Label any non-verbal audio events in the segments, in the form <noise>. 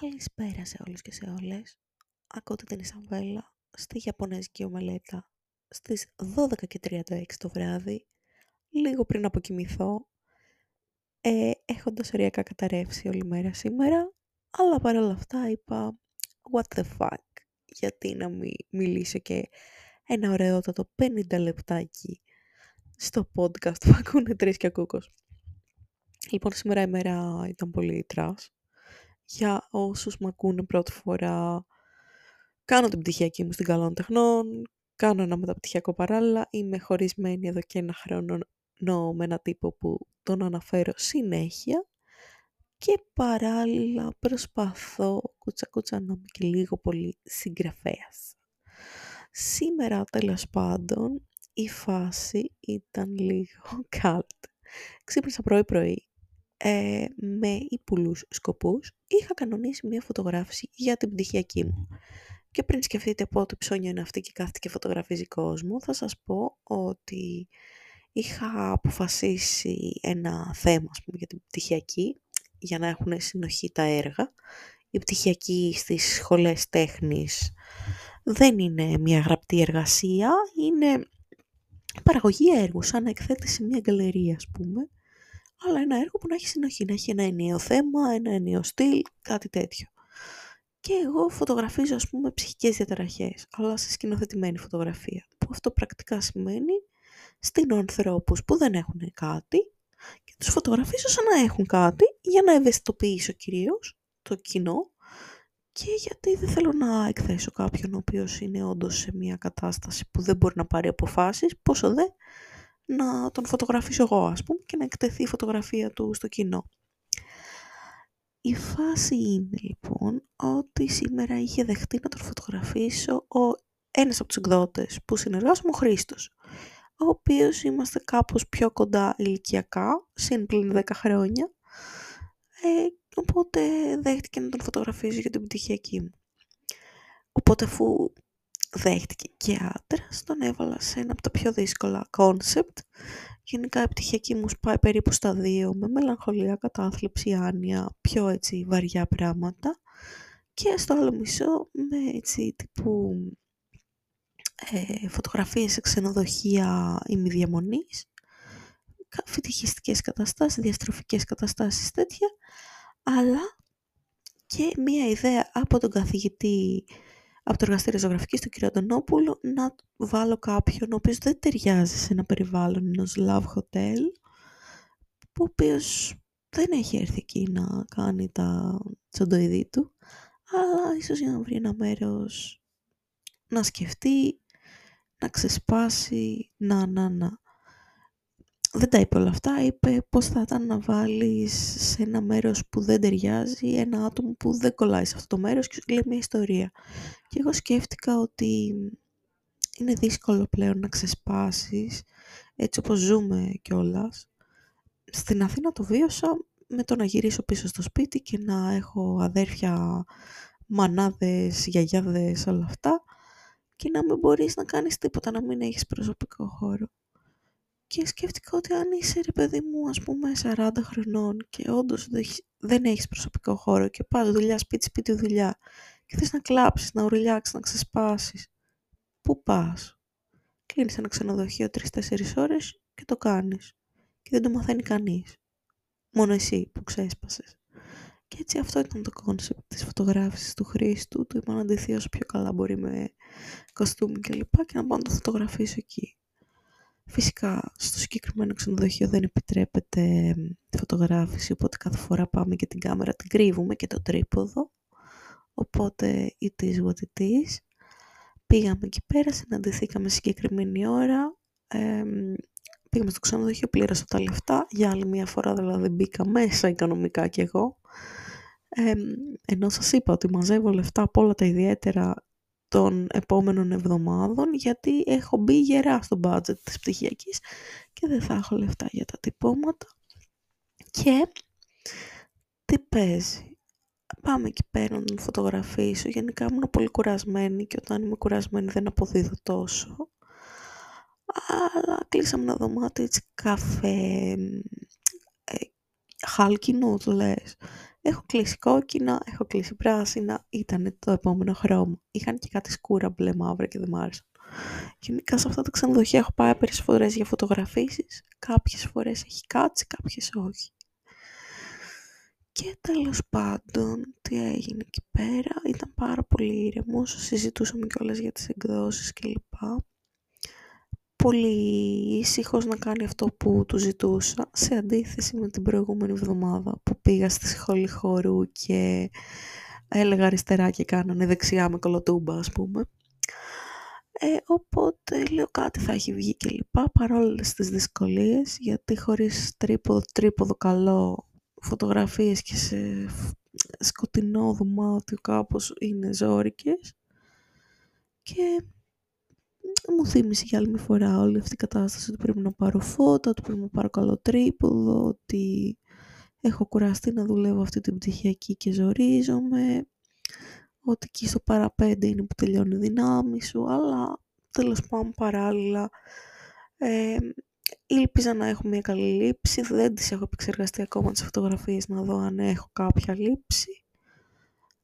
Καλησπέρα σε όλους και σε όλες. Ακούτε την Ισαβέλα στη Ιαπωνέζικη ομελέτα στις 12.36 το βράδυ, λίγο πριν αποκοιμηθώ, ε, έχοντας ωριακά καταρρεύσει όλη μέρα σήμερα, αλλά παρόλα αυτά είπα what the fuck, γιατί να μην μιλήσω και ένα ωραιότατο 50 λεπτάκι στο podcast που ακούνε τρεις και ακούκος. Λοιπόν, σήμερα η μέρα ήταν πολύ trash για όσους με ακούνε πρώτη φορά. Κάνω την πτυχιακή μου στην Καλών Τεχνών, κάνω ένα μεταπτυχιακό παράλληλα, είμαι χωρισμένη εδώ και ένα χρόνο με ένα τύπο που τον αναφέρω συνέχεια και παράλληλα προσπαθώ κούτσα κούτσα να είμαι και λίγο πολύ συγγραφέας. Σήμερα τέλος πάντων η φάση ήταν λίγο <laughs> κάλτ. Ξύπνησα πρωί πρωί ε, με υπουλούς σκοπούς είχα κανονίσει μια φωτογράφηση για την πτυχιακή μου. Και πριν σκεφτείτε πότε ψώνιο είναι αυτή και κάθεται και φωτογραφίζει κόσμο, θα σας πω ότι είχα αποφασίσει ένα θέμα ας πούμε, για την πτυχιακή, για να έχουν συνοχή τα έργα. Η πτυχιακή στις σχολές τέχνης δεν είναι μια γραπτή εργασία, είναι παραγωγή έργου, σαν να σε μια γκαλερία ας πούμε αλλά ένα έργο που να έχει συνοχή, να έχει ένα ενιαίο θέμα, ένα ενιαίο στυλ, κάτι τέτοιο. Και εγώ φωτογραφίζω, ας πούμε, ψυχικές διαταραχές, αλλά σε σκηνοθετημένη φωτογραφία. Που αυτό πρακτικά σημαίνει στείνω ανθρώπους που δεν έχουν κάτι και τους φωτογραφίζω σαν να έχουν κάτι για να ευαισθητοποιήσω κυρίως το κοινό και γιατί δεν θέλω να εκθέσω κάποιον ο οποίος είναι όντως σε μια κατάσταση που δεν μπορεί να πάρει αποφάσεις, πόσο δε να τον φωτογραφίσω εγώ ας πούμε και να εκτεθεί η φωτογραφία του στο κοινό. Η φάση είναι λοιπόν ότι σήμερα είχε δεχτεί να τον φωτογραφίσω ο ένας από τους εκδότες που συνεργάζομαι, ο Χρήστος, ο οποίος είμαστε κάπως πιο κοντά ηλικιακά, συν πλήν 10 χρόνια, ε, οπότε δέχτηκε να τον φωτογραφίζω για την πτυχιακή μου. Οπότε αφού δέχτηκε και άντρας, τον έβαλα σε ένα από τα πιο δύσκολα concept. Γενικά η πτυχιακή μου σπάει περίπου στα δύο, με μελαγχολία, κατάθλιψη, άνοια, πιο έτσι βαριά πράγματα. Και στο άλλο μισό με έτσι τύπου ε, φωτογραφίες σε ξενοδοχεία ημιδιαμονής, φοιτυχιστικές καταστάσεις, διαστροφικές καταστάσεις τέτοια, αλλά και μία ιδέα από τον καθηγητή από το εργαστήριο ζωγραφικής του κ. Αντωνόπουλου να βάλω κάποιον ο οποίος δεν ταιριάζει σε ένα περιβάλλον ενός love hotel που ο οποίος δεν έχει έρθει εκεί να κάνει τα τσοντοειδή του αλλά ίσως για να βρει ένα μέρος να σκεφτεί, να ξεσπάσει, να, να, να δεν τα είπε όλα αυτά, είπε πώς θα ήταν να βάλεις σε ένα μέρος που δεν ταιριάζει ένα άτομο που δεν κολλάει σε αυτό το μέρος και σου λέει μια ιστορία. Και εγώ σκέφτηκα ότι είναι δύσκολο πλέον να ξεσπάσεις έτσι όπως ζούμε κιόλας. Στην Αθήνα το βίωσα με το να γυρίσω πίσω στο σπίτι και να έχω αδέρφια, μανάδες, γιαγιάδες, όλα αυτά και να μην μπορείς να κάνεις τίποτα, να μην έχεις προσωπικό χώρο. Και σκέφτηκα ότι αν είσαι ρε παιδί μου ας πούμε 40 χρονών και όντως δεν έχεις προσωπικό χώρο και πας δουλειά, σπίτι, σπίτι, δουλειά και θες να κλάψεις, να ουρλιάξεις, να ξεσπάσεις, πού πας; Κλείνεις ένα ξενοδοχείο 3-4 ώρες και το κάνεις. Και δεν το μαθαίνει κανείς. Μόνο εσύ που ξέσπασες. Και έτσι αυτό ήταν το concept της φωτογράφησης του Χρήστου. Του είπα να ντυθεί όσο πιο καλά μπορεί με κοστούμι και λοιπά και να πάω να το φωτογραφίσω εκεί. Φυσικά στο συγκεκριμένο ξενοδοχείο δεν επιτρέπεται φωτογράφηση, οπότε κάθε φορά πάμε και την κάμερα την κρύβουμε και το τρίποδο. Οπότε it is what it is. Πήγαμε εκεί πέρα, συναντηθήκαμε συγκεκριμένη ώρα. Ε, πήγαμε στο ξενοδοχείο, πλήρωσα τα λεφτά. Για άλλη μια φορά δηλαδή μπήκα μέσα οικονομικά κι εγώ. Ε, ενώ σας είπα ότι μαζεύω λεφτά από όλα τα ιδιαίτερα των επόμενων εβδομάδων γιατί έχω μπει γερά στο budget της πτυχιακής και δεν θα έχω λεφτά για τα τυπώματα. Και τι παίζει; Πάμε εκεί πέρα να τον φωτογραφίσω. Γενικά ήμουν πολύ κουρασμένη και όταν είμαι κουρασμένη δεν αποδίδω τόσο. Αλλά κλείσαμε ένα δωμάτιο έτσι καφέ ε, χάλκινο, το λες. Έχω κλείσει κόκκινα, έχω κλείσει πράσινα, ήταν το επόμενο χρώμα. Είχαν και κάτι σκούρα μπλε μαύρα και δεν μ' άρεσαν. Γενικά σε αυτά τα ξενοδοχεία έχω πάει άπειρες φορές για φωτογραφίσεις. Κάποιες φορές έχει κάτσει, κάποιες όχι. Και τέλος πάντων, τι έγινε εκεί πέρα, ήταν πάρα πολύ ήρεμο, συζητούσαμε κιόλας για τις εκδόσεις κλπ. Πολύ ήσυχος να κάνει αυτό που του ζητούσα, σε αντίθεση με την προηγούμενη εβδομάδα που πήγα στη σχολή χώρου και έλεγα αριστερά και κάνανε δεξιά με κολοτούμπα ας πούμε. Ε, οπότε λέω κάτι θα έχει βγει και λοιπά παρόλες τις δυσκολίες γιατί χωρίς τρίποδο, τρίποδο καλό φωτογραφίες και σε σκοτεινό δωμάτιο κάπως είναι ζόρικες και μου θύμισε για άλλη μια φορά όλη αυτή η κατάσταση ότι πρέπει να πάρω φώτα, ότι πρέπει να πάρω καλό τρίποδο, ότι έχω κουραστεί να δουλεύω αυτή την πτυχιακή και ζορίζομαι, ότι εκεί στο παραπέντε είναι που τελειώνει η δυνάμει σου, αλλά τέλος πάντων παράλληλα ε, ήλπιζα να έχω μια καλή λήψη, δεν τις έχω επεξεργαστεί ακόμα τις φωτογραφίες να δω αν έχω κάποια λήψη.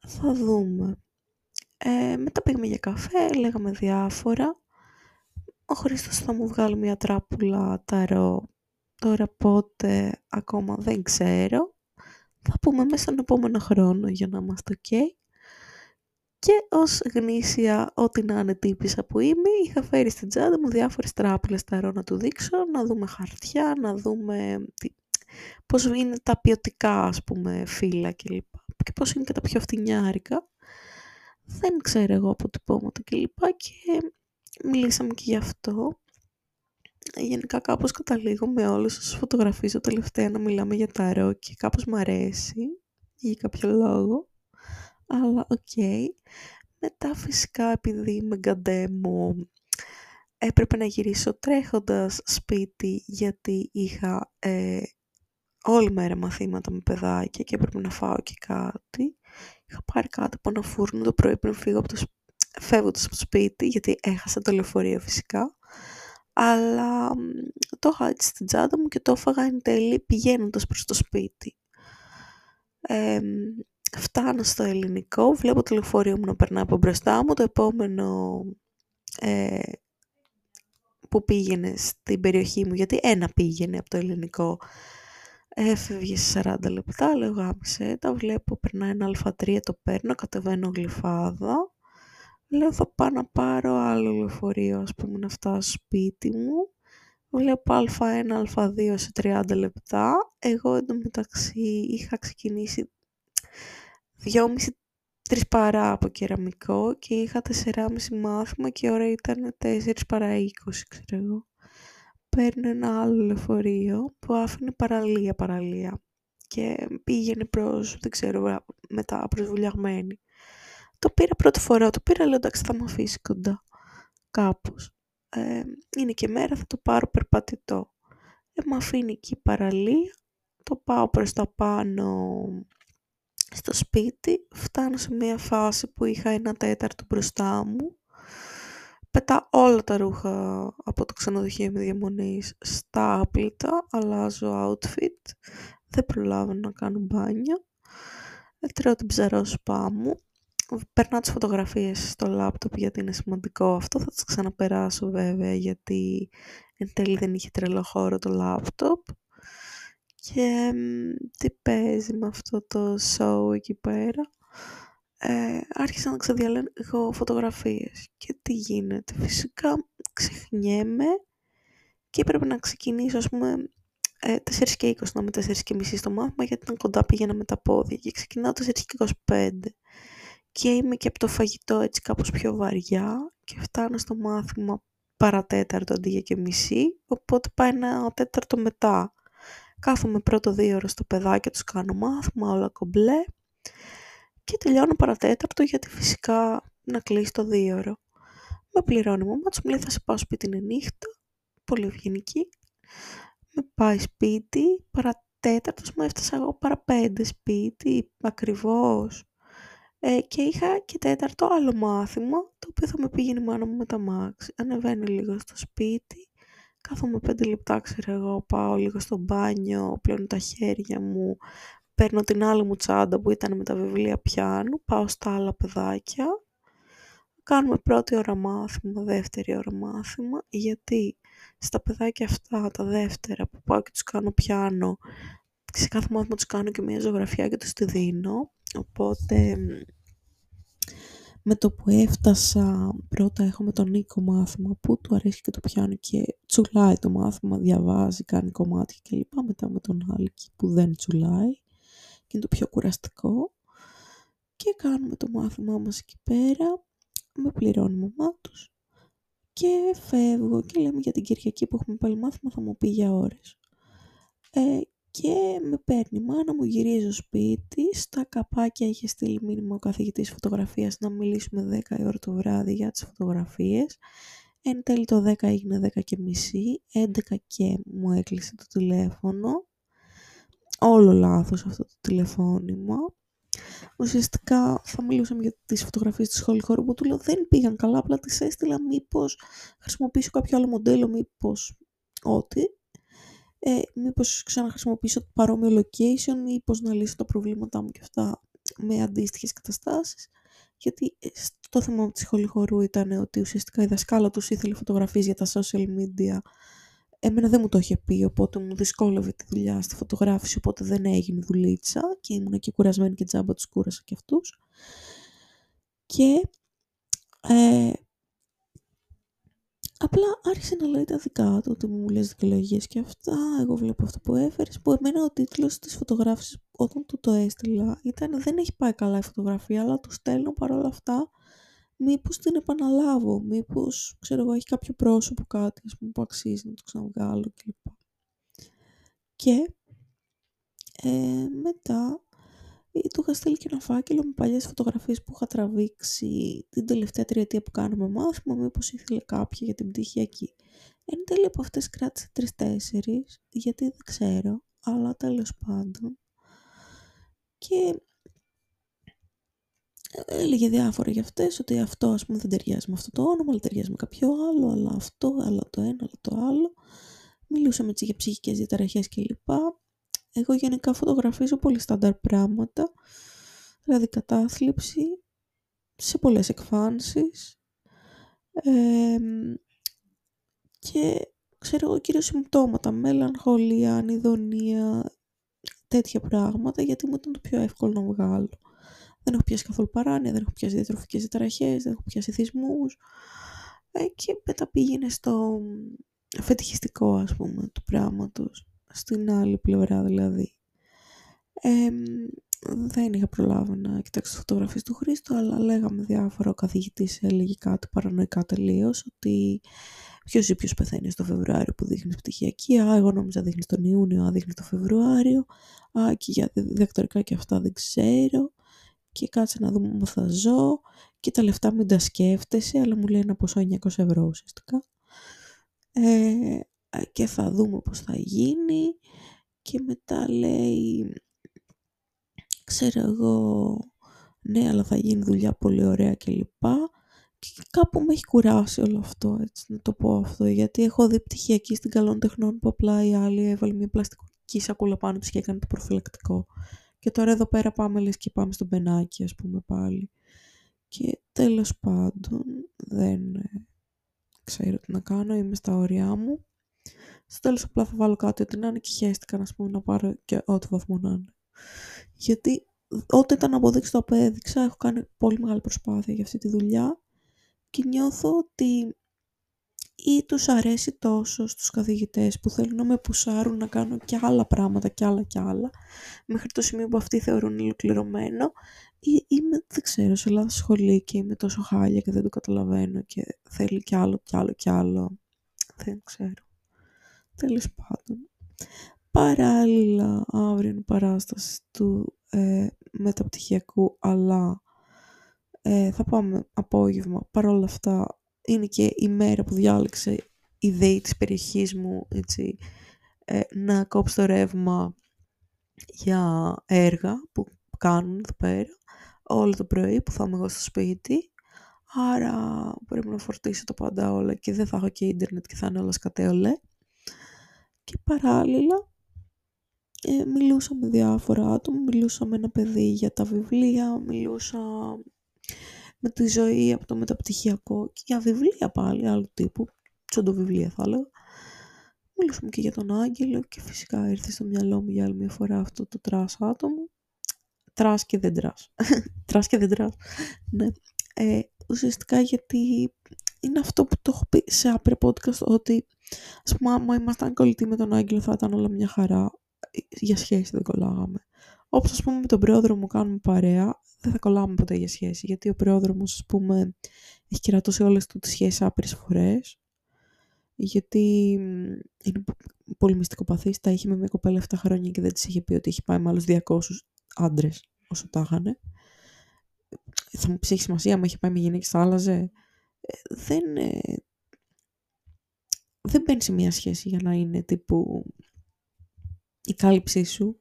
Θα δούμε. Ε, μετά πήγαμε για καφέ, λέγαμε διάφορα. Ο Χρήστος θα μου βγάλει μια τράπουλα ταρό. Τώρα πότε ακόμα δεν ξέρω. Θα πούμε μέσα στον επόμενο χρόνο για να είμαστε ok. Και ως γνήσια ό,τι να είναι τύπησα που είμαι, είχα φέρει στην τσάντα μου διάφορες τράπουλες ταρό να του δείξω, να δούμε χαρτιά, να δούμε τι, πώς είναι τα ποιοτικά ας πούμε φύλλα κλπ. Και πώς είναι και τα πιο φτηνιάρικα. Δεν ξέρω εγώ από τυπώματα κλπ. Και μιλήσαμε και γι' αυτό. Γενικά κάπως καταλήγω με όλες τις φωτογραφίες τελευταία να μιλάμε για τα και κάπως μου αρέσει για κάποιο λόγο. Αλλά OK. Okay. Μετά φυσικά επειδή είμαι γκαντέμω έπρεπε να γυρίσω τρέχοντας σπίτι γιατί είχα ε, όλη μέρα μαθήματα με παιδάκια και έπρεπε να φάω και κάτι. Είχα πάρει κάτι από ένα φούρνο το πρωί πριν φύγω από το φεύγοντας από το σπίτι, γιατί έχασα το λεωφορείο φυσικά. Αλλά το είχα έτσι στην τσάντα μου και το έφαγα εν τέλει πηγαίνοντας προς το σπίτι. Ε, φτάνω στο ελληνικό, βλέπω το λεωφορείο μου να περνά από μπροστά μου, το επόμενο ε, που πήγαινε στην περιοχή μου, γιατί ένα πήγαινε από το ελληνικό, έφευγε σε 40 λεπτά, λέω γάμισε, τα βλέπω, περνάει ένα α3, το παίρνω, κατεβαίνω γλυφάδα, Λέω θα πάω να πάρω άλλο λεωφορείο, ας πούμε, να φτάσω σπίτι μου. Βλέπω α1, α2 σε 30 λεπτά. Εγώ εντωμεταξύ είχα ξεκινήσει 2,5-3 παρά από κεραμικό και είχα 4,5 μάθημα και η ώρα ήταν 4 παρά 20, ξέρω εγώ. Παίρνω ένα άλλο λεωφορείο που άφηνε παραλία παραλία και πήγαινε προς, δεν ξέρω, μετά προς βουλιαγμένη. Το πήρα πρώτη φορά, το πήρα λέω εντάξει θα μου αφήσει κοντά κάπως. Ε, είναι και μέρα, θα το πάρω περπατητό. Ε, με αφήνει εκεί παραλία, το πάω προς τα πάνω στο σπίτι, φτάνω σε μια φάση που είχα ένα τέταρτο μπροστά μου, πετά όλα τα ρούχα από το ξενοδοχείο με διαμονής στα άπλυτα, αλλάζω outfit, δεν προλάβω να κάνω μπάνιο, τρώω την ψαρόσπά μου, περνάω τις φωτογραφίες στο λάπτοπ γιατί είναι σημαντικό αυτό. Θα τις ξαναπεράσω βέβαια γιατί εν τέλει δεν είχε τρελό χώρο το λάπτοπ. Και τι παίζει με αυτό το show εκεί πέρα. Ε, άρχισα να ξεδιαλέγω φωτογραφίες. Και τι γίνεται. Φυσικά ξεχνιέμαι και έπρεπε να ξεκινήσω ας πούμε ε, 4 και 20 να με 4 και μισή στο μάθημα γιατί ήταν κοντά πήγαινα με τα πόδια και ξεκινάω 4 και 25 και είμαι και από το φαγητό έτσι κάπως πιο βαριά και φτάνω στο μάθημα παρατέταρτο αντί για και μισή, οπότε πάει ένα τέταρτο μετά. Κάθομαι πρώτο δύο ώρες στο παιδάκι, τους κάνω μάθημα, όλα κομπλέ και τελειώνω παρατέταρτο γιατί φυσικά να κλείσει το δύο ώρο. Με πληρώνει μου, μου λέει θα σε πάω σπίτι είναι νύχτα, πολύ ευγενική. Με πάει σπίτι, παρατέταρτος μου έφτασα εγώ παραπέντε σπίτι, ακριβώς. Ε, και είχα και τέταρτο άλλο μάθημα, το οποίο θα με πήγαινε η μάνα μου με τα μάξι. Ανεβαίνει λίγο στο σπίτι, κάθομαι πέντε λεπτά, ξέρω εγώ, πάω λίγο στο μπάνιο, πλένω τα χέρια μου, παίρνω την άλλη μου τσάντα που ήταν με τα βιβλία πιάνου, πάω στα άλλα παιδάκια, κάνουμε πρώτη ώρα μάθημα, δεύτερη ώρα μάθημα, γιατί στα παιδάκια αυτά, τα δεύτερα που πάω και τους κάνω πιάνο, σε κάθε μάθημα τους κάνω και μια ζωγραφιά και τους τη δίνω, οπότε με το που έφτασα πρώτα έχω με τον Νίκο μάθημα που του αρέσει και το πιάνο και τσουλάει το μάθημα, διαβάζει, κάνει κομμάτια κλπ. Μετά με τον Άλκη που δεν τσουλάει και είναι το πιο κουραστικό και κάνουμε το μάθημά μας εκεί πέρα, με πληρώνει η μαμά τους και φεύγω και λέμε για την Κυριακή που έχουμε πάλι μάθημα θα μου πει για ώρες. Ε, και με παίρνει η μάνα μου, γυρίζω σπίτι, στα καπάκια είχε στείλει μήνυμα ο καθηγητής φωτογραφίας να μιλήσουμε 10 η ώρα το βράδυ για τις φωτογραφίες. Εν τέλει το 10 έγινε 10 και μισή, 11 και μου έκλεισε το τηλέφωνο. Όλο λάθος αυτό το τηλεφώνημα. Ουσιαστικά θα μιλούσαμε για τις φωτογραφίες του σχολικού χώρου που του λέω δεν πήγαν καλά, απλά τις έστειλα μήπως χρησιμοποιήσω κάποιο άλλο μοντέλο, μήπως ό,τι ε, μήπως ξαναχρησιμοποιήσω το παρόμοιο location, μήπως να λύσω τα προβλήματά μου και αυτά με αντίστοιχες καταστάσεις. Γιατί ε, το θέμα της σχολή χορού ήταν ότι ουσιαστικά η δασκάλα τους ήθελε φωτογραφίες για τα social media. Εμένα δεν μου το είχε πει, οπότε μου δυσκόλευε τη δουλειά στη φωτογράφηση, οπότε δεν έγινε δουλίτσα και ήμουν και κουρασμένη και τζάμπα τους κούρασα και αυτούς. Και ε, Απλά άρχισε να λέει τα δικά του, ότι μου λες δικαιολογίες και αυτά, εγώ βλέπω αυτό που έφερες, που εμένα ο τίτλος της φωτογράφησης όταν του το έστειλα ήταν «Δεν έχει πάει καλά η φωτογραφία, αλλά του στέλνω παρόλα αυτά, μήπως την επαναλάβω, μήπως, ξέρω εγώ, έχει κάποιο πρόσωπο κάτι, ας πούμε, που αξίζει να το ξαναβγάλω κλπ». Και ε, μετά του είχα στείλει και ένα φάκελο με παλιές φωτογραφίες που είχα τραβήξει την τελευταία τριετία που κάνουμε μάθημα, μήπως ήθελε κάποια για την πτυχιακή. Εν τέλει από αυτές κράτησε τρεις-τέσσερις, γιατί δεν ξέρω, αλλά τέλος πάντων. Και έλεγε διάφορα για αυτές, ότι αυτό ας πούμε δεν ταιριάζει με αυτό το όνομα, αλλά ταιριάζει με κάποιο άλλο, αλλά αυτό, αλλά το ένα, αλλά το άλλο. Μιλούσαμε έτσι για ψυχικές διαταραχές κλπ. Εγώ γενικά φωτογραφίζω πολύ στάνταρ πράγματα, δηλαδή κατάθλιψη, σε πολλές εκφάνσεις και ξέρω εγώ κυρίως συμπτώματα, μελαγχολία, ανιδονία, τέτοια πράγματα, γιατί μου ήταν το πιο εύκολο να βγάλω. Δεν έχω πιάσει καθόλου παράνοια, δεν έχω πιάσει διατροφικές διαταραχές, δεν έχω πιάσει θυσμούς ε, και μετά πήγαινε στο φετιχιστικό ας πούμε του πράγματος στην άλλη πλευρά δηλαδή. δεν είχα προλάβει να κοιτάξω φωτογραφίες του Χρήστο, αλλά λέγαμε διάφορα. Ο καθηγητής έλεγε κάτι παρανοϊκά τελείως ότι ποιος ή ποιος πεθαίνει στο Φεβρουάριο που δείχνει πτυχιακή. Α, εγώ νόμιζα δείχνεις τον Ιούνιο, α, δείχνεις το Φεβρουάριο. Α, και για διδακτορικά και αυτά δεν ξέρω. Και κάτσε να δούμε μου θα ζω. Και τα λεφτά μην τα σκέφτεσαι, αλλά μου λέει ένα ποσό 900 ευρώ ουσιαστικά. Ε, και θα δούμε πώς θα γίνει. Και μετά λέει ξέρω εγώ ναι αλλά θα γίνει δουλειά πολύ ωραία κλπ. Και κάπου με έχει κουράσει όλο αυτό έτσι να το πω αυτό. Γιατί έχω δει πτυχιακή στην καλών τεχνών που απλά η άλλη έβαλε μια πλαστική σακούλα πάνω της και έκανε το προφυλακτικό. Και τώρα εδώ πέρα πάμε λες και πάμε στο μπενάκι ας πούμε πάλι. Και τέλος πάντων δεν ε, ξέρω τι να κάνω είμαι στα όρια μου στο τέλος απλά θα βάλω κάτι ότι να είναι και χαίστηκα να, πούμε, να πάρω και ό,τι βαθμό να είναι. Γιατί ό,τι ήταν να αποδείξω το απέδειξα, έχω κάνει πολύ μεγάλη προσπάθεια για αυτή τη δουλειά και νιώθω ότι ή τους αρέσει τόσο στους καθηγητές που θέλουν να με πουσάρουν να κάνω και άλλα πράγματα και άλλα και άλλα μέχρι το σημείο που αυτοί θεωρούν ολοκληρωμένο ή είμαι, δεν ξέρω, σε λάθος σχολή και είμαι τόσο χάλια και δεν το καταλαβαίνω και θέλει κι άλλο κι άλλο κι άλλο. Δεν ξέρω. Τέλος πάντων. Παράλληλα, αύριο είναι η παράσταση του ε, μεταπτυχιακού, αλλά ε, θα πάμε απόγευμα. Παρ' όλα αυτά, είναι και η μέρα που διάλεξε η ΔΕΗ της περιοχής μου, έτσι, ε, να κόψει το ρεύμα για έργα που κάνουν εδώ πέρα, όλο το πρωί που θα είμαι εγώ στο σπίτι. Άρα πρέπει να φορτίσω τα πάντα όλα και δεν θα έχω και ίντερνετ και θα είναι όλα σκατέολε. Και παράλληλα ε, μιλούσα με διάφορα άτομα, μιλούσα με ένα παιδί για τα βιβλία, μιλούσα με τη ζωή από το μεταπτυχιακό και για βιβλία πάλι, άλλου τύπου, τσοντοβιβλία θα λέω. Μιλούσαμε και για τον Άγγελο και φυσικά ήρθε στο μυαλό μου για άλλη μια φορά αυτό το trash άτομο. Trash και δεν trash. <laughs> trash και δεν trash. Ναι. Ε, ουσιαστικά γιατί είναι αυτό που το έχω πει σε άπειρα podcast ότι ας πούμε άμα ήμασταν κολλητοί με τον Άγγελο θα ήταν όλα μια χαρά για σχέση δεν κολλάγαμε. Όπως ας πούμε με τον Πρόδρομο κάνουμε παρέα, δεν θα κολλάμε ποτέ για σχέση. Γιατί ο Πρόδρομος, ας πούμε, έχει κερατώσει όλες του τις σχέσεις άπειρες φορές. Γιατί είναι πολύ μυστικοπαθής. Τα είχε με μια κοπέλα 7 χρόνια και δεν της είχε πει ότι έχει πάει με άλλους 200 άντρες όσο τα είχαν. Θα μου πει έχει σημασία, άμα είχε πάει με γυναίκες, θα άλλαζε. Ε, δεν. Ε, δεν μπαίνει σε μια σχέση για να είναι τύπου η κάλυψή σου.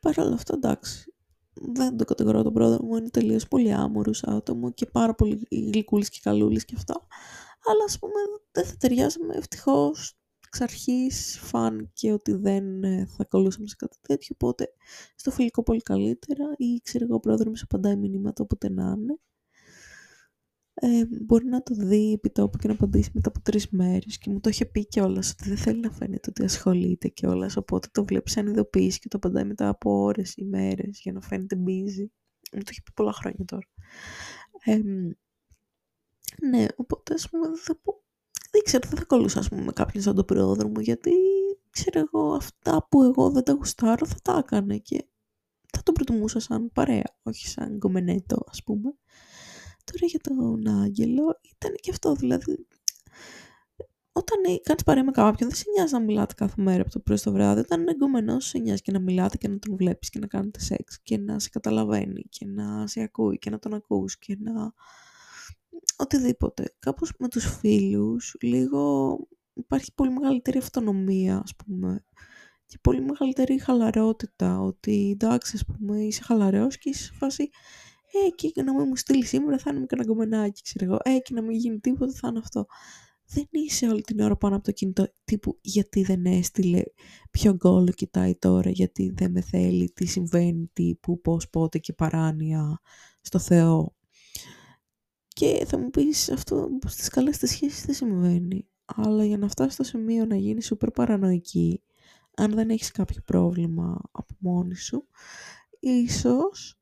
Παρ' όλα αυτά, εντάξει, δεν το κατηγορώ τον πρόεδρο μου, είναι τελείως πολύ άμορος άτομο και πάρα πολύ γλυκούλης και καλούλης και αυτά. Αλλά ας πούμε δεν θα ταιριάζαμε ευτυχώς εξ αρχής και ότι δεν ε, θα κολλούσαμε σε κάτι τέτοιο, οπότε στο φιλικό πολύ καλύτερα ή ξέρω εγώ ο πρόεδρο μου σε απαντάει μηνύματα όποτε να είναι ε, μπορεί να το δει επί τόπου και να απαντήσει μετά από τρεις μέρες και μου το είχε πει κιόλας ότι δεν θέλει να φαίνεται ότι ασχολείται κιόλας. Οπότε το βλέπει σαν ειδοποίηση και το απαντάει μετά από ώρες ή μέρες για να φαίνεται busy. Μου το είχε πει πολλά χρόνια τώρα. Ε, ναι, οπότε ας πούμε δεν, δεν ξέρω, δεν θα κολούσα πούμε, με κάποιον σαν τον πρόδρομο γιατί ξέρω εγώ αυτά που εγώ δεν τα γουστάρω θα τα έκανε και θα το προτιμούσα σαν παρέα, όχι σαν κομμενέτο ας πούμε. Τώρα για τον Άγγελο ήταν και αυτό, δηλαδή όταν κάνεις παρέα με κάποιον, δεν σε νοιάζει να μιλάτε κάθε μέρα από το πρωί στο βράδυ. Όταν είναι εγκομενό, σε νοιάζει και να μιλάτε και να τον βλέπεις και να κάνετε σεξ και να σε καταλαβαίνει και να σε ακούει και να τον ακούς και να. οτιδήποτε. Κάπως με τους φίλους, λίγο υπάρχει πολύ μεγαλύτερη αυτονομία, ας πούμε. Και πολύ μεγαλύτερη χαλαρότητα. Ότι εντάξει, ας πούμε, είσαι χαλαρός και είσαι σε φάση ε, και να μην μου στείλει σήμερα θα είναι με κομμενάκι, ξέρω εγώ. Ε, και να μην γίνει τίποτα θα είναι αυτό. Δεν είσαι όλη την ώρα πάνω από το κινητό τύπου γιατί δεν έστειλε, ποιο γκολ κοιτάει τώρα, γιατί δεν με θέλει, τι συμβαίνει, τύπου, πώς, πότε και παράνοια στο Θεό. Και θα μου πεις αυτό στις καλές τις σχέσεις δεν συμβαίνει. Αλλά για να φτάσεις στο σημείο να γίνεις σούπερ παρανοϊκή, αν δεν έχεις κάποιο πρόβλημα από μόνη σου, ίσως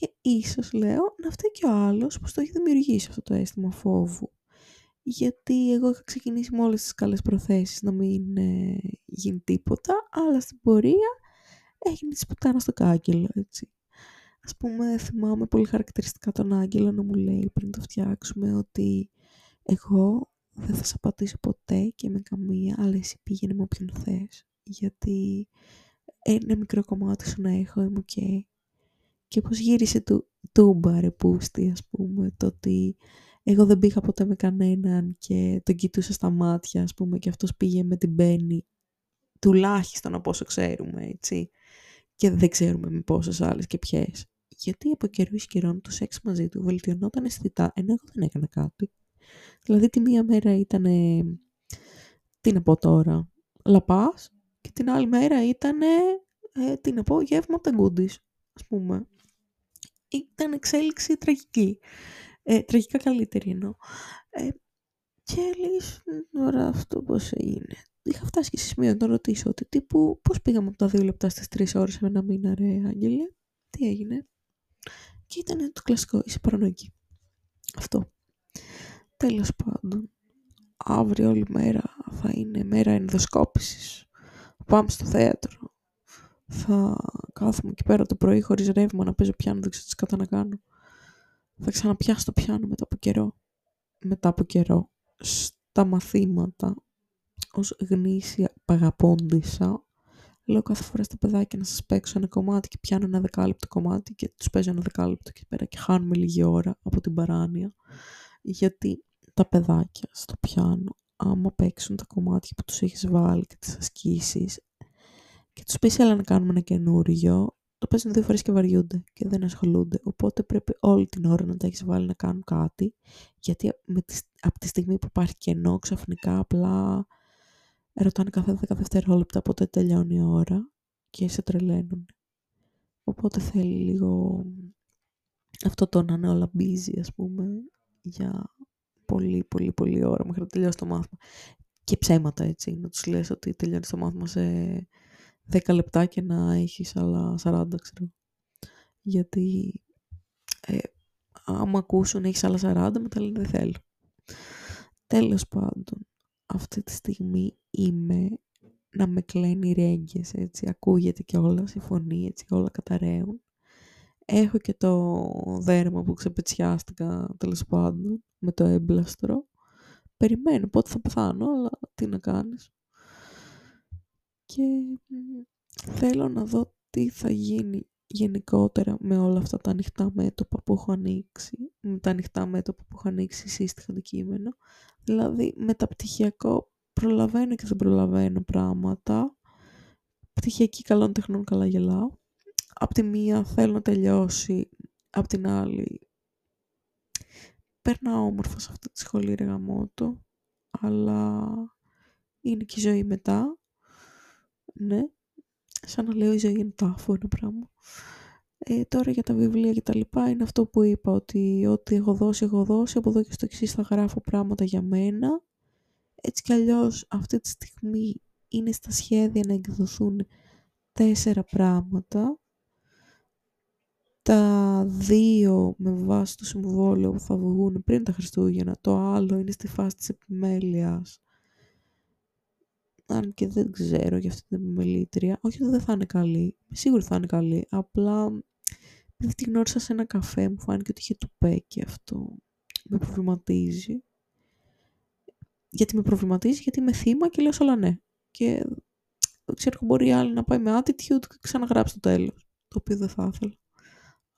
και ίσως λέω να φταίει και ο άλλος που το έχει δημιουργήσει αυτό το αίσθημα φόβου. Γιατί εγώ είχα ξεκινήσει με όλες τις καλές προθέσεις να μην ε, γίνει τίποτα, αλλά στην πορεία έγινε της πουτάνας στο κάγκελο, έτσι. Ας πούμε, θυμάμαι πολύ χαρακτηριστικά τον Άγγελο να μου λέει πριν το φτιάξουμε ότι εγώ δεν θα σε πατήσω ποτέ και με καμία, αλλά εσύ πήγαινε με όποιον θες. Γιατί ένα μικρό κομμάτι σου να έχω, είμαι okay και πώς γύρισε του τούμπα ρε πούστη ας πούμε το ότι εγώ δεν πήγα ποτέ με κανέναν και τον κοιτούσα στα μάτια ας πούμε και αυτός πήγε με την Μπέννη τουλάχιστον από όσο ξέρουμε έτσι. Και δεν ξέρουμε με πόσες άλλες και ποιες. Γιατί από καιρού εις καιρών το σεξ μαζί του βελτιωνόταν αισθητά ενώ εγώ δεν έκανα κάτι. Δηλαδή τη μία μέρα ήταν τι να πω τώρα λαπάς και την άλλη μέρα ήταν ε, τι να πω γεύμα από τα γκούντις ας πούμε ήταν εξέλιξη τραγική. Ε, τραγικά καλύτερη εννοώ. Ε, και λες, τώρα αυτό πώς είναι. Είχα φτάσει και σε σημείο να το ρωτήσω ότι τύπου πώς πήγαμε από τα δύο λεπτά στις τρεις ώρες με ένα μήνα ρε Άγγελε; Τι έγινε; Και ήταν το κλασικό, είσαι παρανοϊκή. Αυτό. Τέλος πάντων. Αύριο όλη μέρα θα είναι μέρα ενδοσκόπησης. Πάμε στο θέατρο θα κάθομαι εκεί πέρα το πρωί χωρίς ρεύμα να παίζω πιάνο, δεν ξέρω τι κατά να κάνω. Θα ξαναπιάσω το πιάνο μετά από καιρό. Μετά από καιρό. Στα μαθήματα, ως γνήσια παγαπώντησα, λέω κάθε φορά στα παιδάκια να σας παίξω ένα κομμάτι και πιάνω ένα δεκάλεπτο κομμάτι και τους παίζω ένα δεκάλεπτο εκεί πέρα και χάνουμε λίγη ώρα από την παράνοια. Γιατί τα παιδάκια στο πιάνο, άμα παίξουν τα κομμάτια που τους έχεις βάλει και τις ασκήσεις, και τους πεις έλα να κάνουμε ένα καινούριο, το παίζουν δύο φορές και βαριούνται και δεν ασχολούνται. Οπότε πρέπει όλη την ώρα να τα έχεις βάλει να κάνουν κάτι, γιατί με τη, από τη στιγμή που υπάρχει κενό, ξαφνικά απλά ρωτάνε κάθε 10 δευτερόλεπτα πότε τελειώνει η ώρα και σε τρελαίνουν. Οπότε θέλει λίγο αυτό το να είναι όλα busy, ας πούμε, για πολύ, πολύ, πολύ ώρα μέχρι να τελειώσει το μάθημα. Και ψέματα, έτσι, να τους λες ότι τελειώνει το μάθημα σε 10 λεπτά και να έχεις άλλα 40, ξέρω. Γιατί ε, άμα ακούσουν έχεις άλλα 40, μετά λένε δεν θέλω. Τέλος πάντων, αυτή τη στιγμή είμαι να με κλαίνει ρέγγες, έτσι, ακούγεται και όλα, η φωνή, έτσι, όλα καταραίουν. Έχω και το δέρμα που ξεπετσιάστηκα, τέλος πάντων, με το έμπλαστρο. Περιμένω πότε θα πεθάνω, αλλά τι να κάνεις. Και θέλω να δω τι θα γίνει γενικότερα με όλα αυτά τα ανοιχτά μέτωπα που έχω ανοίξει, με τα ανοιχτά μέτωπα που έχω ανοίξει σύστοιχα αντικείμενο. Δηλαδή, μεταπτυχιακό προλαβαίνω και δεν προλαβαίνω πράγματα. Πτυχιακή καλών τεχνών καλά γελάω. Απ' τη μία θέλω να τελειώσει, απ' την άλλη περνάω όμορφα σε αυτή τη σχολή ρε αλλά είναι και η ζωή μετά. Ναι, σαν να λέω η ζωή είναι τάφο ένα πράγμα. Ε, τώρα για τα βιβλία και τα λοιπά είναι αυτό που είπα ότι ό,τι έχω δώσει έχω δώσει από εδώ και στο εξής θα γράφω πράγματα για μένα. Έτσι κι αλλιώς αυτή τη στιγμή είναι στα σχέδια να εκδοθούν τέσσερα πράγματα. Τα δύο με βάση το συμβόλαιο που θα βγουν πριν τα Χριστούγεννα το άλλο είναι στη φάση της επιμέλειας αν και δεν ξέρω για αυτή την επιμελήτρια. Όχι ότι δεν θα είναι καλή. Σίγουρα θα είναι καλή. Απλά επειδή τη γνώρισα σε ένα καφέ μου φάνηκε ότι είχε τουπέ και αυτό με προβληματίζει. Γιατί με προβληματίζει, γιατί είμαι θύμα και λέω όλα ναι. Και ξέρω μπορεί άλλη να πάει με attitude και ξαναγράψει το τέλος. Το οποίο δεν θα ήθελα.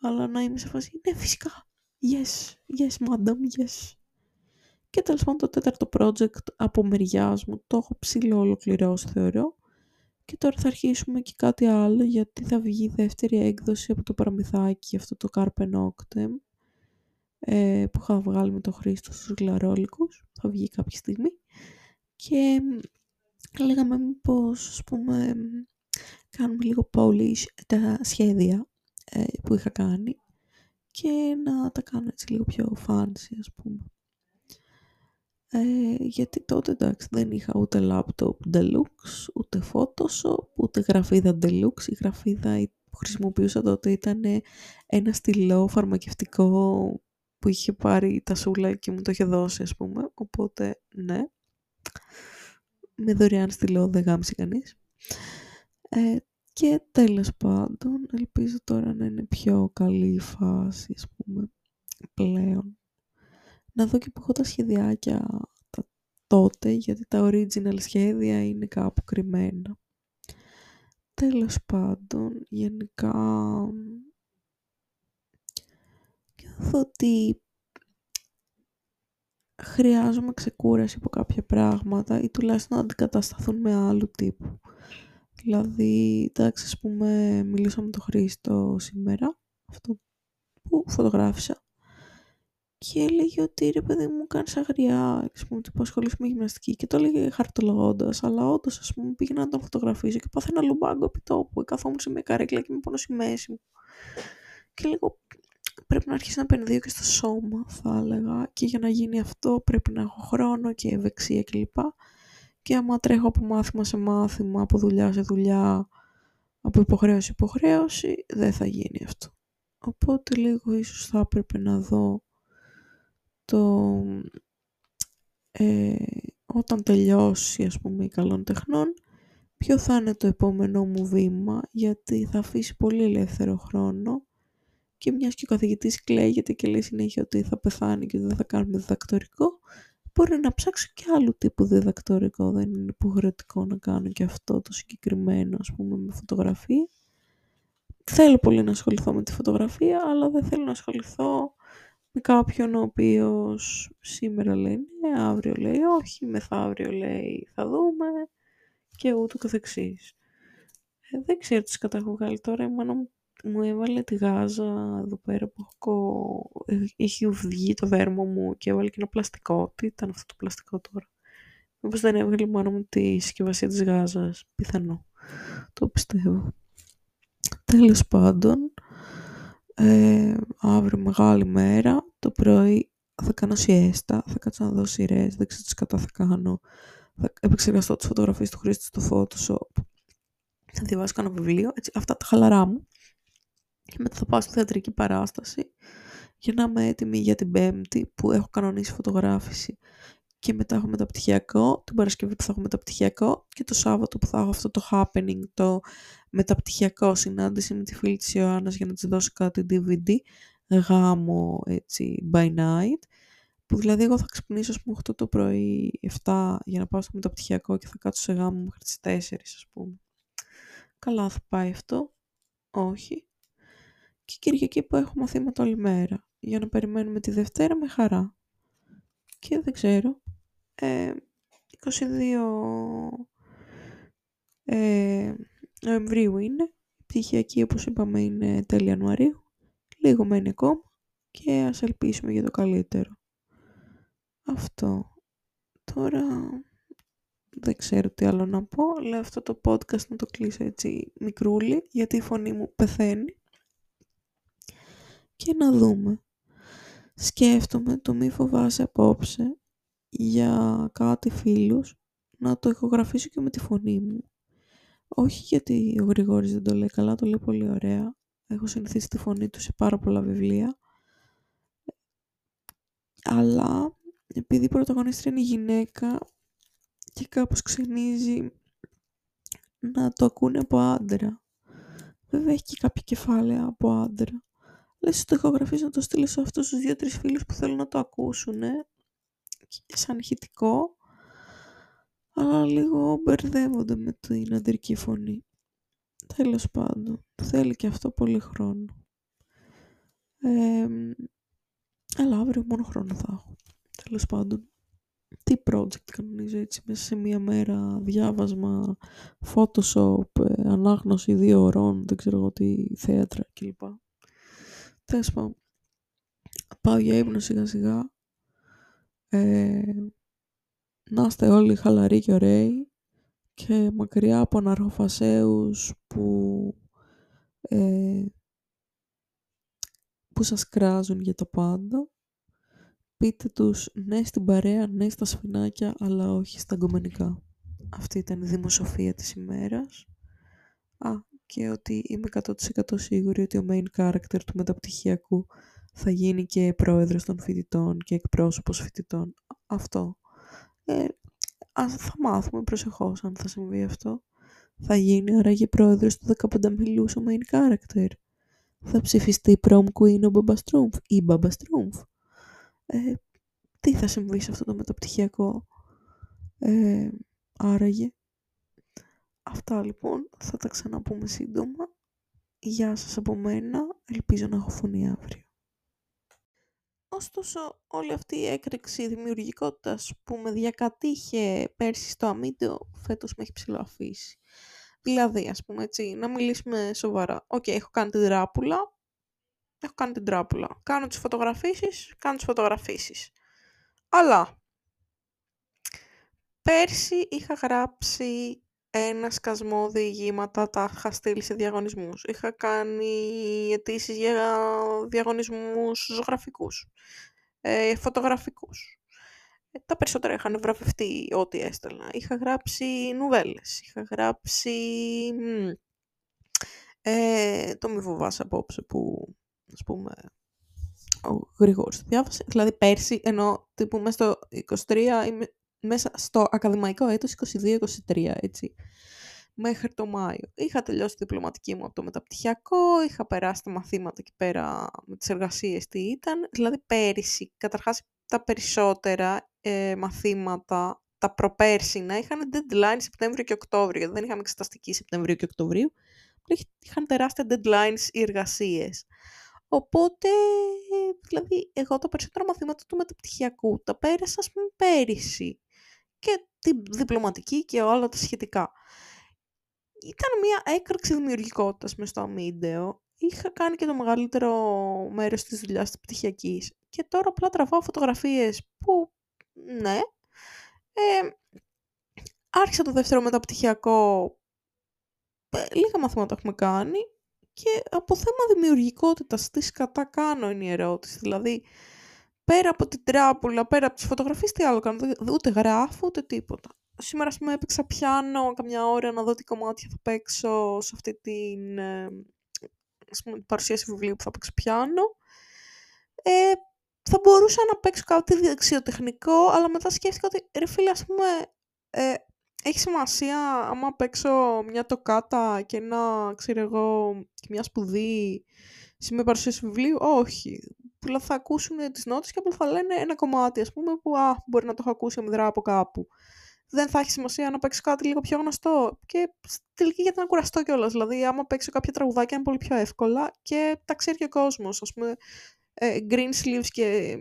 Αλλά να είμαι σε φάση, ναι φυσικά. Yes, yes madam, yes. Και τέλος πάντων το τέταρτο project από μεριάς μου το έχω ψηλό ολοκληρώσει θεωρώ. Και τώρα θα αρχίσουμε και κάτι άλλο γιατί θα βγει η δεύτερη έκδοση από το παραμυθάκι αυτό το Carpe Noctem ε, που είχα βγάλει με το Χρήστο στους γλαρόλικους. Θα βγει κάποια στιγμή. Και λέγαμε μήπως ας πούμε κάνουμε λίγο polish τα σχέδια ε, που είχα κάνει και να τα κάνω έτσι λίγο πιο fancy ας πούμε. Ε, γιατί τότε εντάξει δεν είχα ούτε laptop deluxe, ούτε photoshop, ούτε γραφίδα deluxe. Η γραφίδα που χρησιμοποιούσα τότε ήταν ένα στυλό φαρμακευτικό που είχε πάρει τα σούλα και μου το είχε δώσει ας πούμε. Οπότε ναι, με δωρεάν στυλό δεν γάμισε κανείς. Ε, και τέλος πάντων ελπίζω τώρα να είναι πιο καλή η φάση ας πούμε πλέον να δω και που έχω τα σχεδιάκια τα τότε, γιατί τα original σχέδια είναι κάπου κρυμμένα. Τέλος πάντων, γενικά... Και θα δω ότι χρειάζομαι ξεκούραση από κάποια πράγματα ή τουλάχιστον να αντικατασταθούν με άλλου τύπου. Δηλαδή, εντάξει, ας πούμε, μιλήσαμε με τον Χρήστο σήμερα, αυτό που φωτογράφησα και έλεγε ότι ρε παιδί μου κάνεις αγριά, ας πούμε, ότι ασχολείσαι με γυμναστική και το έλεγε χαρτολογώντας. Αλλά όντως, ας πούμε, πήγαινα να τον φωτογραφίσω και πάθαινα λουμπάγκο επί τόπου. Καθόμουν σε μια καρέκλα και με πόνο στη μέση μου. Και λίγο πρέπει να αρχίσει να επενδύω και στο σώμα, θα έλεγα. Και για να γίνει αυτό πρέπει να έχω χρόνο και ευεξία κλπ. Και άμα τρέχω από μάθημα σε μάθημα, από δουλειά σε δουλειά, από υποχρέωση σε υποχρέωση, δεν θα γίνει αυτό. Οπότε λίγο ίσως θα έπρεπε να δω το ε, όταν τελειώσει ας πούμε η καλών τεχνών ποιο θα είναι το επόμενό μου βήμα γιατί θα αφήσει πολύ ελεύθερο χρόνο και μιας και ο καθηγητής κλαίγεται και λέει συνέχεια ότι θα πεθάνει και δεν θα κάνουμε διδακτορικό μπορεί να ψάξω και άλλου τύπου διδακτορικό. Δεν είναι υποχρεωτικό να κάνω και αυτό το συγκεκριμένο ας πούμε με φωτογραφία. Θέλω πολύ να ασχοληθώ με τη φωτογραφία αλλά δεν θέλω να ασχοληθώ με κάποιον ο οποίος σήμερα λέει ναι, αύριο λέει όχι, μεθαύριο λέει θα δούμε και ούτω καθεξής. Ε, δεν ξέρω τις κατά έχω βγάλει τώρα, η μάνα μου μου έβαλε τη γάζα εδώ πέρα που έχω, έχει βγει το δέρμα μου και έβαλε και ένα πλαστικό. Τι ήταν αυτό το πλαστικό τώρα; Μήπως δεν έβγαλε η μάνα μου τη συσκευασία της γάζας; Πιθανό. Το πιστεύω. Τέλος πάντων, ε, αύριο μεγάλη μέρα, το πρωί θα κάνω σιέστα, θα κάτσω να δω σειρές, δεν ξέρω τι κατά θα κάνω. Θα επεξεργαστώ τις φωτογραφίες του Χρήστη στο Photoshop. Θα διαβάσω κανένα βιβλίο, έτσι, αυτά τα χαλαρά μου. Και μετά θα πάω στη θεατρική παράσταση για να είμαι έτοιμη για την Πέμπτη που έχω κανονίσει φωτογράφηση και μετά έχω μεταπτυχιακό, την Παρασκευή που θα έχω μεταπτυχιακό και το Σάββατο που θα έχω αυτό το happening, το μεταπτυχιακό συνάντηση με τη φίλη της Ιωάννας για να της δώσω κάτι DVD, γάμο έτσι by night, που δηλαδή εγώ θα ξυπνήσω ας πούμε 8 το πρωί, 7 για να πάω στο μεταπτυχιακό και θα κάτσω σε γάμο μέχρι τις 4 ας πούμε. Καλά θα πάει αυτό, όχι. Και Κυριακή που έχω μαθήματα όλη μέρα, για να περιμένουμε τη Δευτέρα με χαρά. Και δεν ξέρω, 22 ε, ε, Νοεμβρίου είναι. Η πτυχιακή όπως είπαμε είναι τέλη Ιανουαρίου. Λίγο μένει ακόμα και ας ελπίσουμε για το καλύτερο. Αυτό. Τώρα δεν ξέρω τι άλλο να πω. Λέω αυτό το podcast να το κλείσω έτσι μικρούλι γιατί η φωνή μου πεθαίνει. Και να δούμε. Σκέφτομαι το μη φοβάσαι απόψε για κάτι φίλους να το ηχογραφήσω και με τη φωνή μου. Όχι γιατί ο Γρηγόρης δεν το λέει καλά, το λέει πολύ ωραία. Έχω συνηθίσει τη φωνή του σε πάρα πολλά βιβλία. Αλλά επειδή η πρωταγωνίστρια είναι γυναίκα και κάπως ξενίζει να το ακούνε από άντρα. Βέβαια έχει και κάποια κεφάλαια από άντρα. Λες το ηχογραφήσω να το στείλω σε αυτούς τους δύο-τρεις φίλους που θέλουν να το ακούσουν σαν ηχητικό, αλλά λίγο μπερδεύονται με την αντρική φωνή. Τέλος πάντων, θέλει και αυτό πολύ χρόνο. Ε, αλλά αύριο μόνο χρόνο θα έχω. Τέλος πάντων, τι project κανονίζω έτσι μέσα σε μία μέρα διάβασμα, photoshop, ε, ανάγνωση δύο ωρών, δεν ξέρω εγώ τι, θέατρα κλπ. Τέλος πάντων, πάω για ύπνο σιγά σιγά ε, να είστε όλοι χαλαροί και ωραίοι και μακριά από αναρχοφασέους που, ε, που σας κράζουν για το πάντα. Πείτε τους ναι στην παρέα, ναι στα σφινάκια, αλλά όχι στα γκομενικά. Αυτή ήταν η δημοσοφία της ημέρας. Α, και ότι είμαι 100% σίγουρη ότι ο main character του μεταπτυχιακού θα γίνει και πρόεδρος των φοιτητών και εκπρόσωπος φοιτητών. Αυτό. Ε, ας, θα μάθουμε προσεχώς αν θα συμβεί αυτό. Θα γίνει άραγε πρόεδρος του 15 μιλούς ο main character. Θα ψηφιστεί prom queen ο Μπαμπαστρούμφ ή Μπαμπαστρούμφ. Ε, τι θα συμβεί σε αυτό το μεταπτυχιακό. Ε, άραγε. Αυτά λοιπόν θα τα ξαναπούμε σύντομα. Γεια σας από μένα. Ελπίζω να έχω φωνή αύριο. Ωστόσο, όλη αυτή η έκρηξη δημιουργικότητας που με διακατήχε πέρσι στο αμύντεο, φέτος με έχει ψιλοαφήσει. Δηλαδή, ας πούμε έτσι, να μιλήσουμε σοβαρά. Οκ, έχω κάνει την τράπουλα, έχω κάνει την τράπουλα. Κάνω τις φωτογραφίσεις, κάνω τις φωτογραφίσεις. Αλλά, πέρσι είχα γράψει ένα σκασμό διηγήματα τα είχα στείλει σε διαγωνισμούς. Είχα κάνει αιτήσεις για διαγωνισμούς ζωγραφικούς, ε, φωτογραφικούς. Ε, τα περισσότερα είχαν βραβευτεί ό,τι έστελνα. Είχα γράψει νουβέλες, είχα γράψει ε, το «Μη φοβάσαι απόψε» που, ας πούμε, ο Γρηγόρης διάβασε. Δηλαδή πέρσι, ενώ τύπου μέσα στο 23 είμαι μέσα στο ακαδημαϊκό έτος 22-23, έτσι, μέχρι το Μάιο. Είχα τελειώσει τη διπλωματική μου από το μεταπτυχιακό, είχα περάσει τα μαθήματα εκεί πέρα με τις εργασίες τι ήταν. Δηλαδή πέρυσι, καταρχάς τα περισσότερα ε, μαθήματα, τα προπέρσινα, είχαν deadline Σεπτέμβριο και Οκτώβριο. Δεν είχαμε εξεταστική Σεπτεμβρίου και Οκτωβρίου. Είχαν τεράστια deadlines οι εργασίες. Οπότε, δηλαδή, εγώ τα περισσότερα μαθήματα του μεταπτυχιακού τα πέρασα, ας πούμε, πέρυσι και τη διπλωματική και όλα τα σχετικά. Ήταν μια έκρηξη δημιουργικότητας μες στο αμύντεο. Είχα κάνει και το μεγαλύτερο μέρος της δουλειάς της πτυχιακής. Και τώρα απλά τραβάω φωτογραφίες που, ναι. Ε, άρχισα το δεύτερο μεταπτυχιακό. Ε, λίγα μαθήματα έχουμε κάνει. και από θέμα δημιουργικότητας, τι σκατά κάνω είναι η ερώτηση. Δηλαδή, πέρα από την τράπουλα, πέρα από τις φωτογραφίες, τι άλλο κάνω, ούτε γράφω, ούτε τίποτα. Σήμερα, ας πούμε, έπαιξα πιάνο καμιά ώρα να δω τι κομμάτια θα παίξω σε αυτή την ε, ας πούμε, παρουσίαση βιβλίου που θα παίξω πιάνο. Ε, θα μπορούσα να παίξω κάτι δεξιοτεχνικό, αλλά μετά σκέφτηκα ότι, ρε φίλε, ας πούμε, ε, έχει σημασία άμα παίξω μια τοκάτα και ένα, ξέρω εγώ, και μια σπουδή σε μια παρουσίαση βιβλίου; Όχι. Απλά θα ακούσουν τις νότες και απλά θα λένε ένα κομμάτι, ας πούμε, που α, μπορεί να το έχω ακούσει αμυδρά από κάπου. Δεν θα έχει σημασία να παίξω κάτι λίγο πιο γνωστό. Και τελική γιατί να κουραστώ κιόλας. Δηλαδή, άμα παίξω κάποια τραγουδάκια είναι πολύ πιο εύκολα και τα ξέρει και ο κόσμος. Α πούμε, ε, Green Sleeves και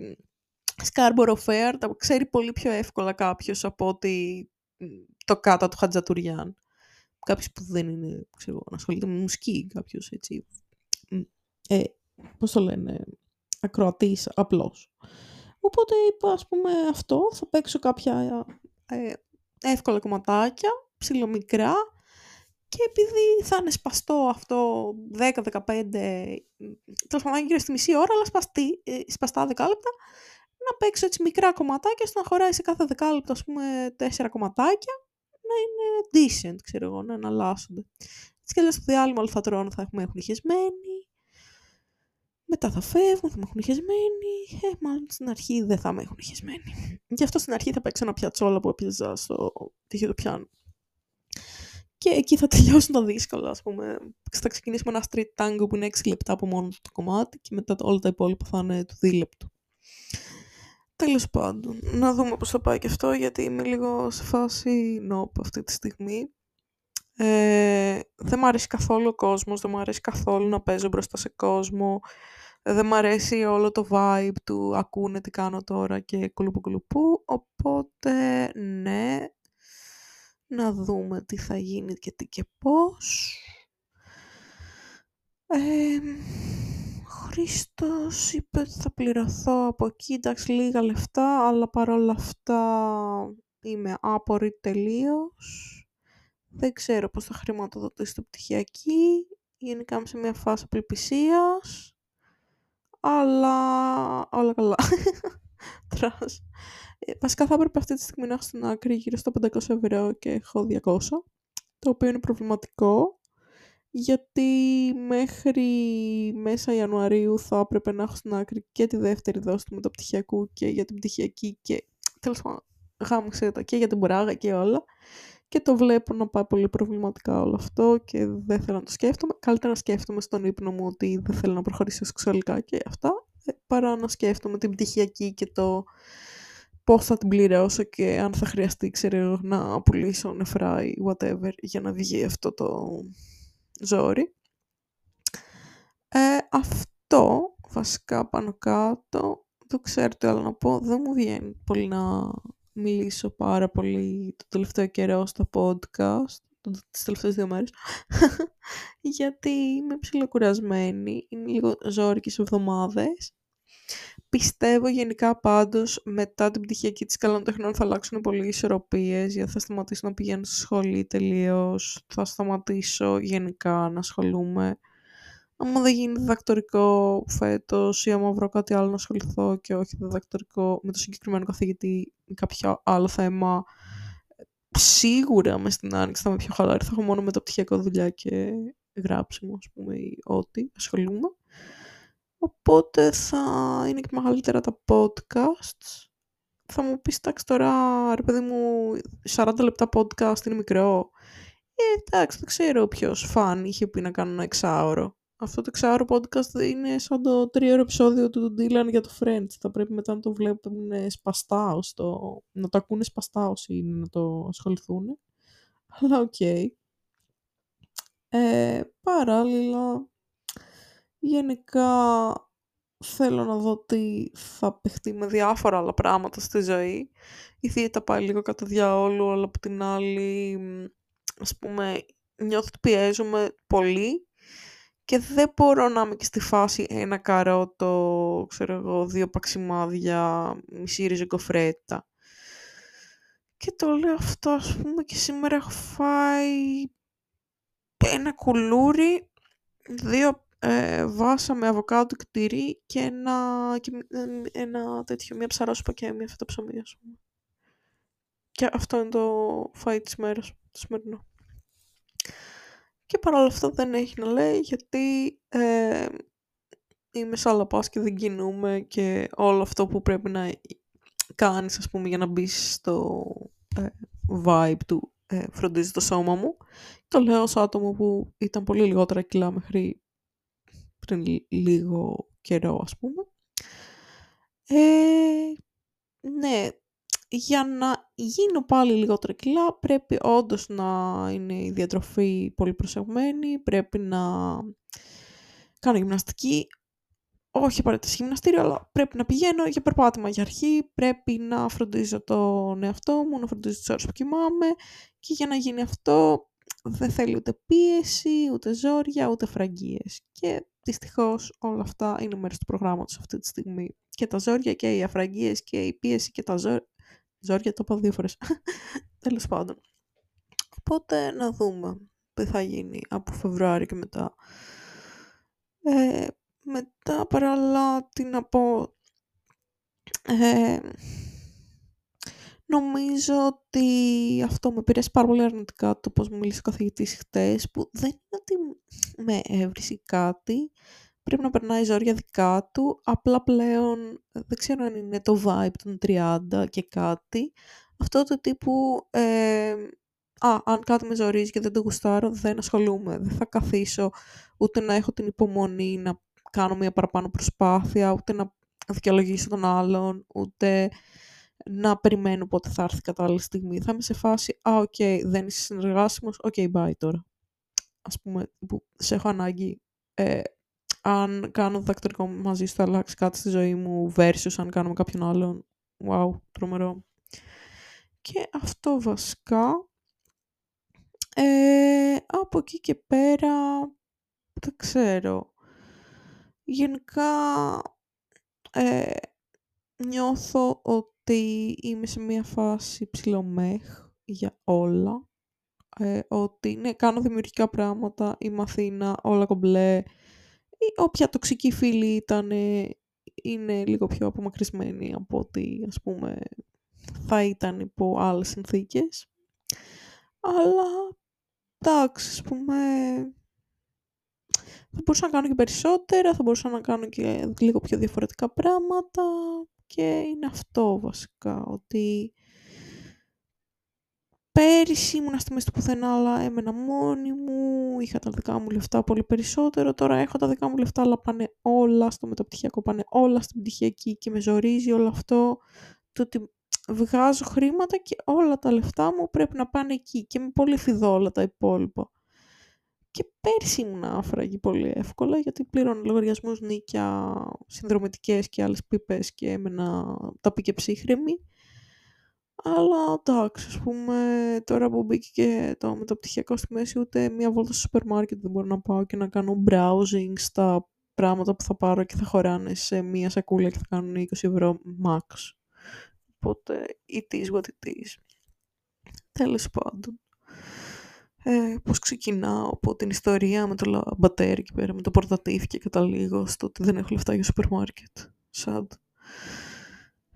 Scarborough Fair τα ξέρει πολύ πιο εύκολα κάποιος από ότι το κάτω του Χατζατουριάν. Κάποιος που δεν είναι, ξέρω, να ασχολείται με μουσική, κάποιος έτσι. Ε, Πώς το λένε, ακροατής απλώς. Οπότε είπα, ας πούμε, αυτό. Θα παίξω κάποια ε, εύκολα κομματάκια, ψηλομικρά. Και επειδή θα είναι σπαστό αυτό 10-15, τέλος πάντων γύρω στη μισή ώρα, αλλά σπαστή, ε, σπαστά δεκάλεπτα, να παίξω έτσι μικρά κομματάκια, ώστε να χωράει σε κάθε δεκάλεπτο, ας πούμε, τέσσερα κομματάκια, να είναι decent, ξέρω εγώ, να εναλλάσσονται. Έτσι και λέω στο διάλειμμα όλοι θα τρώνε, θα έχουμε έχουν χεσμένοι. Μετά θα φεύγουν, θα με έχουν χεσμένοι. Ε, μάλλον στην αρχή δεν θα με έχουν χεσμένοι. Γι' αυτό στην αρχή θα παίξω ένα πιατσόλα που έπιαζα στο τύχιο του πιάνου. Και εκεί θα <laughs> τελειώσουν τα δύσκολα, ας πούμε. Θα ξεκινήσουμε ένα street tango που είναι 6 λεπτά από μόνο το κομμάτι και μετά όλα τα υπόλοιπα θα είναι του δίλεπτου. Τέλος πάντων, να δούμε πώς θα πάει και αυτό, γιατί είμαι λίγο σε φάση νόπ αυτή τη στιγμή. Ε, δεν μου αρέσει καθόλου ο κόσμος, δεν μου αρέσει καθόλου να παίζω μπροστά σε κόσμο. Δεν μου αρέσει όλο το vibe του ακούνε τι κάνω τώρα και κουλουπού κουλουπού. Οπότε, ναι, να δούμε τι θα γίνει και τι και πώς. Ε, Χρήστος είπε ότι θα πληρωθώ από εκεί, εντάξει λίγα λεφτά, αλλά παρόλα αυτά είμαι άπορη τελείως. Δεν ξέρω πώς θα χρηματοδοτήσει το πτυχιακή, γενικά είμαι σε μια φάση απελπισίας, αλλά όλα καλά. <laughs> Τρας. Ε, βασικά θα έπρεπε αυτή τη στιγμή να έχω στην άκρη γύρω στα 500 ευρώ και έχω 200, το οποίο είναι προβληματικό γιατί μέχρι μέσα Ιανουαρίου θα έπρεπε να έχω στην άκρη και τη δεύτερη δόση του μεταπτυχιακού και για την πτυχιακή και τέλος πάντων γάμιξε τα και για την μπουράγα και όλα και το βλέπω να πάει πολύ προβληματικά όλο αυτό και δεν θέλω να το σκέφτομαι. Καλύτερα να σκέφτομαι στον ύπνο μου ότι δεν θέλω να προχωρήσω σεξουαλικά και αυτά ε, παρά να σκέφτομαι την πτυχιακή και το πώς θα την πληρώσω και αν θα χρειαστεί ξέρω να πουλήσω νεφρά ή whatever για να βγει αυτό το ζόρι. Ε, αυτό βασικά πάνω κάτω, δεν ξέρω τι άλλο να πω, δεν μου βγαίνει πολύ να μιλήσω πάρα πολύ το τελευταίο καιρό στο podcast, τις τελευταίες δύο μέρες, <laughs> γιατί είμαι ψιλοκουρασμένη, είναι λίγο ζόρικες εβδομάδες Πιστεύω γενικά πάντως μετά την πτυχιακή της καλών τεχνών θα αλλάξουν πολύ οι ισορροπίες γιατί θα σταματήσω να πηγαίνω στη σχολή τελείως, θα σταματήσω γενικά να ασχολούμαι. Άμα δεν γίνει διδακτορικό φέτος ή άμα βρω κάτι άλλο να ασχοληθώ και όχι διδακτορικό με το συγκεκριμένο καθηγητή ή κάποιο άλλο θέμα, σίγουρα μες στην άνοιξη θα είμαι πιο χαλαρή, θα έχω μόνο μεταπτυχιακό δουλειά και γράψιμο, ας πούμε, ή ό,τι ασχολούμαι. Οπότε θα είναι και μεγαλύτερα τα podcasts. Θα μου πεις, εντάξει τώρα, ρε παιδί μου, 40 λεπτά podcast είναι μικρό. Ε, εντάξει, δεν ξέρω ποιος φαν είχε πει να κάνω ένα εξάωρο. Αυτό το εξάωρο podcast είναι σαν το τρίωρο επεισόδιο του Dylan για το Friends. Θα πρέπει μετά να το βλέπουν σπαστά, το... να το ακούνε σπαστά όσοι είναι να το ασχοληθούν. Αλλά OK. Okay. Ε, παράλληλα, Γενικά θέλω να δω τι θα παιχτεί με διάφορα άλλα πράγματα στη ζωή. Η θήτα πάει λίγο κατά διαόλου, αλλά από την άλλη, ας πούμε, νιώθω ότι πιέζομαι πολύ και δεν μπορώ να είμαι και στη φάση ένα καρότο, ξέρω εγώ, δύο παξιμάδια, μισή ριζικοφρέτα. Και το λέω αυτό, ας πούμε, και σήμερα έχω φάει ένα κουλούρι δύο ε, βάσα με αβοκάντο και τυρί και ένα, και ένα τέτοιο, μια ψαρόσουπα και μια φέτα ψωμί, ας πούμε. Και αυτό είναι το φάι της μέρας, το σημερινό. Και παρόλα αυτά δεν έχει να λέει γιατί ε, είμαι σαν και δεν κινούμε και όλο αυτό που πρέπει να κάνεις ας πούμε για να μπεις στο ε, vibe του ε, φροντίζει το σώμα μου. Το λέω ως άτομο που ήταν πολύ λιγότερα κιλά μέχρι πριν λίγο καιρό ας πούμε. Ε, ναι, για να γίνω πάλι λιγότερα κιλά πρέπει όντως να είναι η διατροφή πολύ προσεγμένη, πρέπει να κάνω γυμναστική, όχι απαραίτητα σε γυμναστήριο, αλλά πρέπει να πηγαίνω για περπάτημα για αρχή, πρέπει να φροντίζω τον εαυτό μου, να φροντίζω τις ώρες που κοιμάμαι και για να γίνει αυτό δεν θέλει ούτε πίεση, ούτε ζόρια, ούτε φραγγίες. Και δυστυχώς όλα αυτά είναι μέρος του προγράμματος αυτή τη στιγμή. Και τα ζόρια και οι αφραγγίες και η πίεση και τα ζόρια, ζόρια το είπα δύο φορές. <laughs> Τέλος πάντων. Οπότε να δούμε τι θα γίνει από Φεβρουάριο και μετά. Ε, μετά παράλληλα τι να πω. Ε, νομίζω ότι αυτό με πήρε πάρα πολύ αρνητικά το πώς μου μίλησε ο καθηγητής χτες που δεν είναι ότι με έβρισε κάτι πρέπει να περνάει ζόρια δικά του απλά πλέον δεν ξέρω αν είναι το vibe των 30 και κάτι αυτό το τύπου ε, α, αν κάτι με ζορίζει και δεν το γουστάρω δεν ασχολούμαι δεν θα καθίσω ούτε να έχω την υπομονή να κάνω μια παραπάνω προσπάθεια, ούτε να δικαιολογήσω τον άλλον, ούτε να περιμένω πότε θα έρθει κατά άλλη στιγμή. Θα είμαι σε φάση, α, OK, okay, δεν είσαι συνεργάσιμος, OK, okay, bye τώρα. Ας πούμε, που σε έχω ανάγκη. Ε, αν κάνω διδακτορικό μαζί σου θα αλλάξεις κάτι στη ζωή μου versus αν κάνω με κάποιον άλλον. Wow, τρομερό. Και αυτό βασικά. Ε, από εκεί και πέρα, δεν ξέρω. Γενικά ε, νιώθω ότι είμαι σε μια φάση ψηλομέχ για όλα. Ε, ότι ναι, κάνω δημιουργικά πράγματα, είμαι Αθήνα, όλα κομπλέ. Ή όποια τοξική φίλη ήταν, είναι λίγο πιο απομακρυσμένη από ότι ας πούμε θα ήταν υπό άλλες συνθήκες. Αλλά εντάξει, ας πούμε, θα μπορούσα να κάνω και περισσότερα, θα μπορούσα να κάνω και λίγο πιο διαφορετικά πράγματα και είναι αυτό βασικά, ότι πέρυσι ήμουν στη μέση του πουθενά, αλλά έμενα μόνη μου, είχα τα δικά μου λεφτά πολύ περισσότερο, τώρα έχω τα δικά μου λεφτά, αλλά πάνε όλα στο μεταπτυχιακό, πάνε όλα στην πτυχιακή και με ζορίζει όλο αυτό, το ότι βγάζω χρήματα και όλα τα λεφτά μου πρέπει να πάνε εκεί και με πολύ φιδόλα τα υπόλοιπα. Και πέρσι ήμουν άφραγη πολύ εύκολα γιατί πλήρωνε λογαριασμούς νίκια, συνδρομητικές και άλλες πίπες και έμενα τα πήγε ψύχρεμη. Αλλά εντάξει, ας πούμε, τώρα που μπήκε και το μεταπτυχιακό στη μέση, ούτε μία βόλτα στο σούπερ μάρκετ δεν μπορώ να πάω και να κάνω browsing στα πράγματα που θα πάρω και θα χωράνε σε μία σακούλα και θα κάνουν 20 ευρώ max. Οπότε, it is what it is. Τέλος πάντων ε, πώς ξεκινάω από την ιστορία με το λαμπατέρ εκεί πέρα, με το πορτατίφ και καταλήγω στο ότι δεν έχω λεφτά για σούπερ μάρκετ. Σαντ.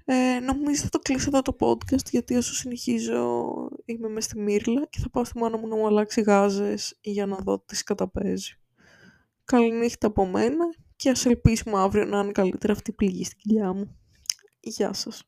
Ε, νομίζω θα το κλείσω εδώ το podcast γιατί όσο συνεχίζω είμαι μέσα στη Μύρλα και θα πάω στη μάνα μου να μου αλλάξει γάζες για να δω τις καταπέζει. Καληνύχτα από μένα και ας ελπίσουμε αύριο να είναι καλύτερα αυτή η πληγή στην κοιλιά μου. Γεια σας.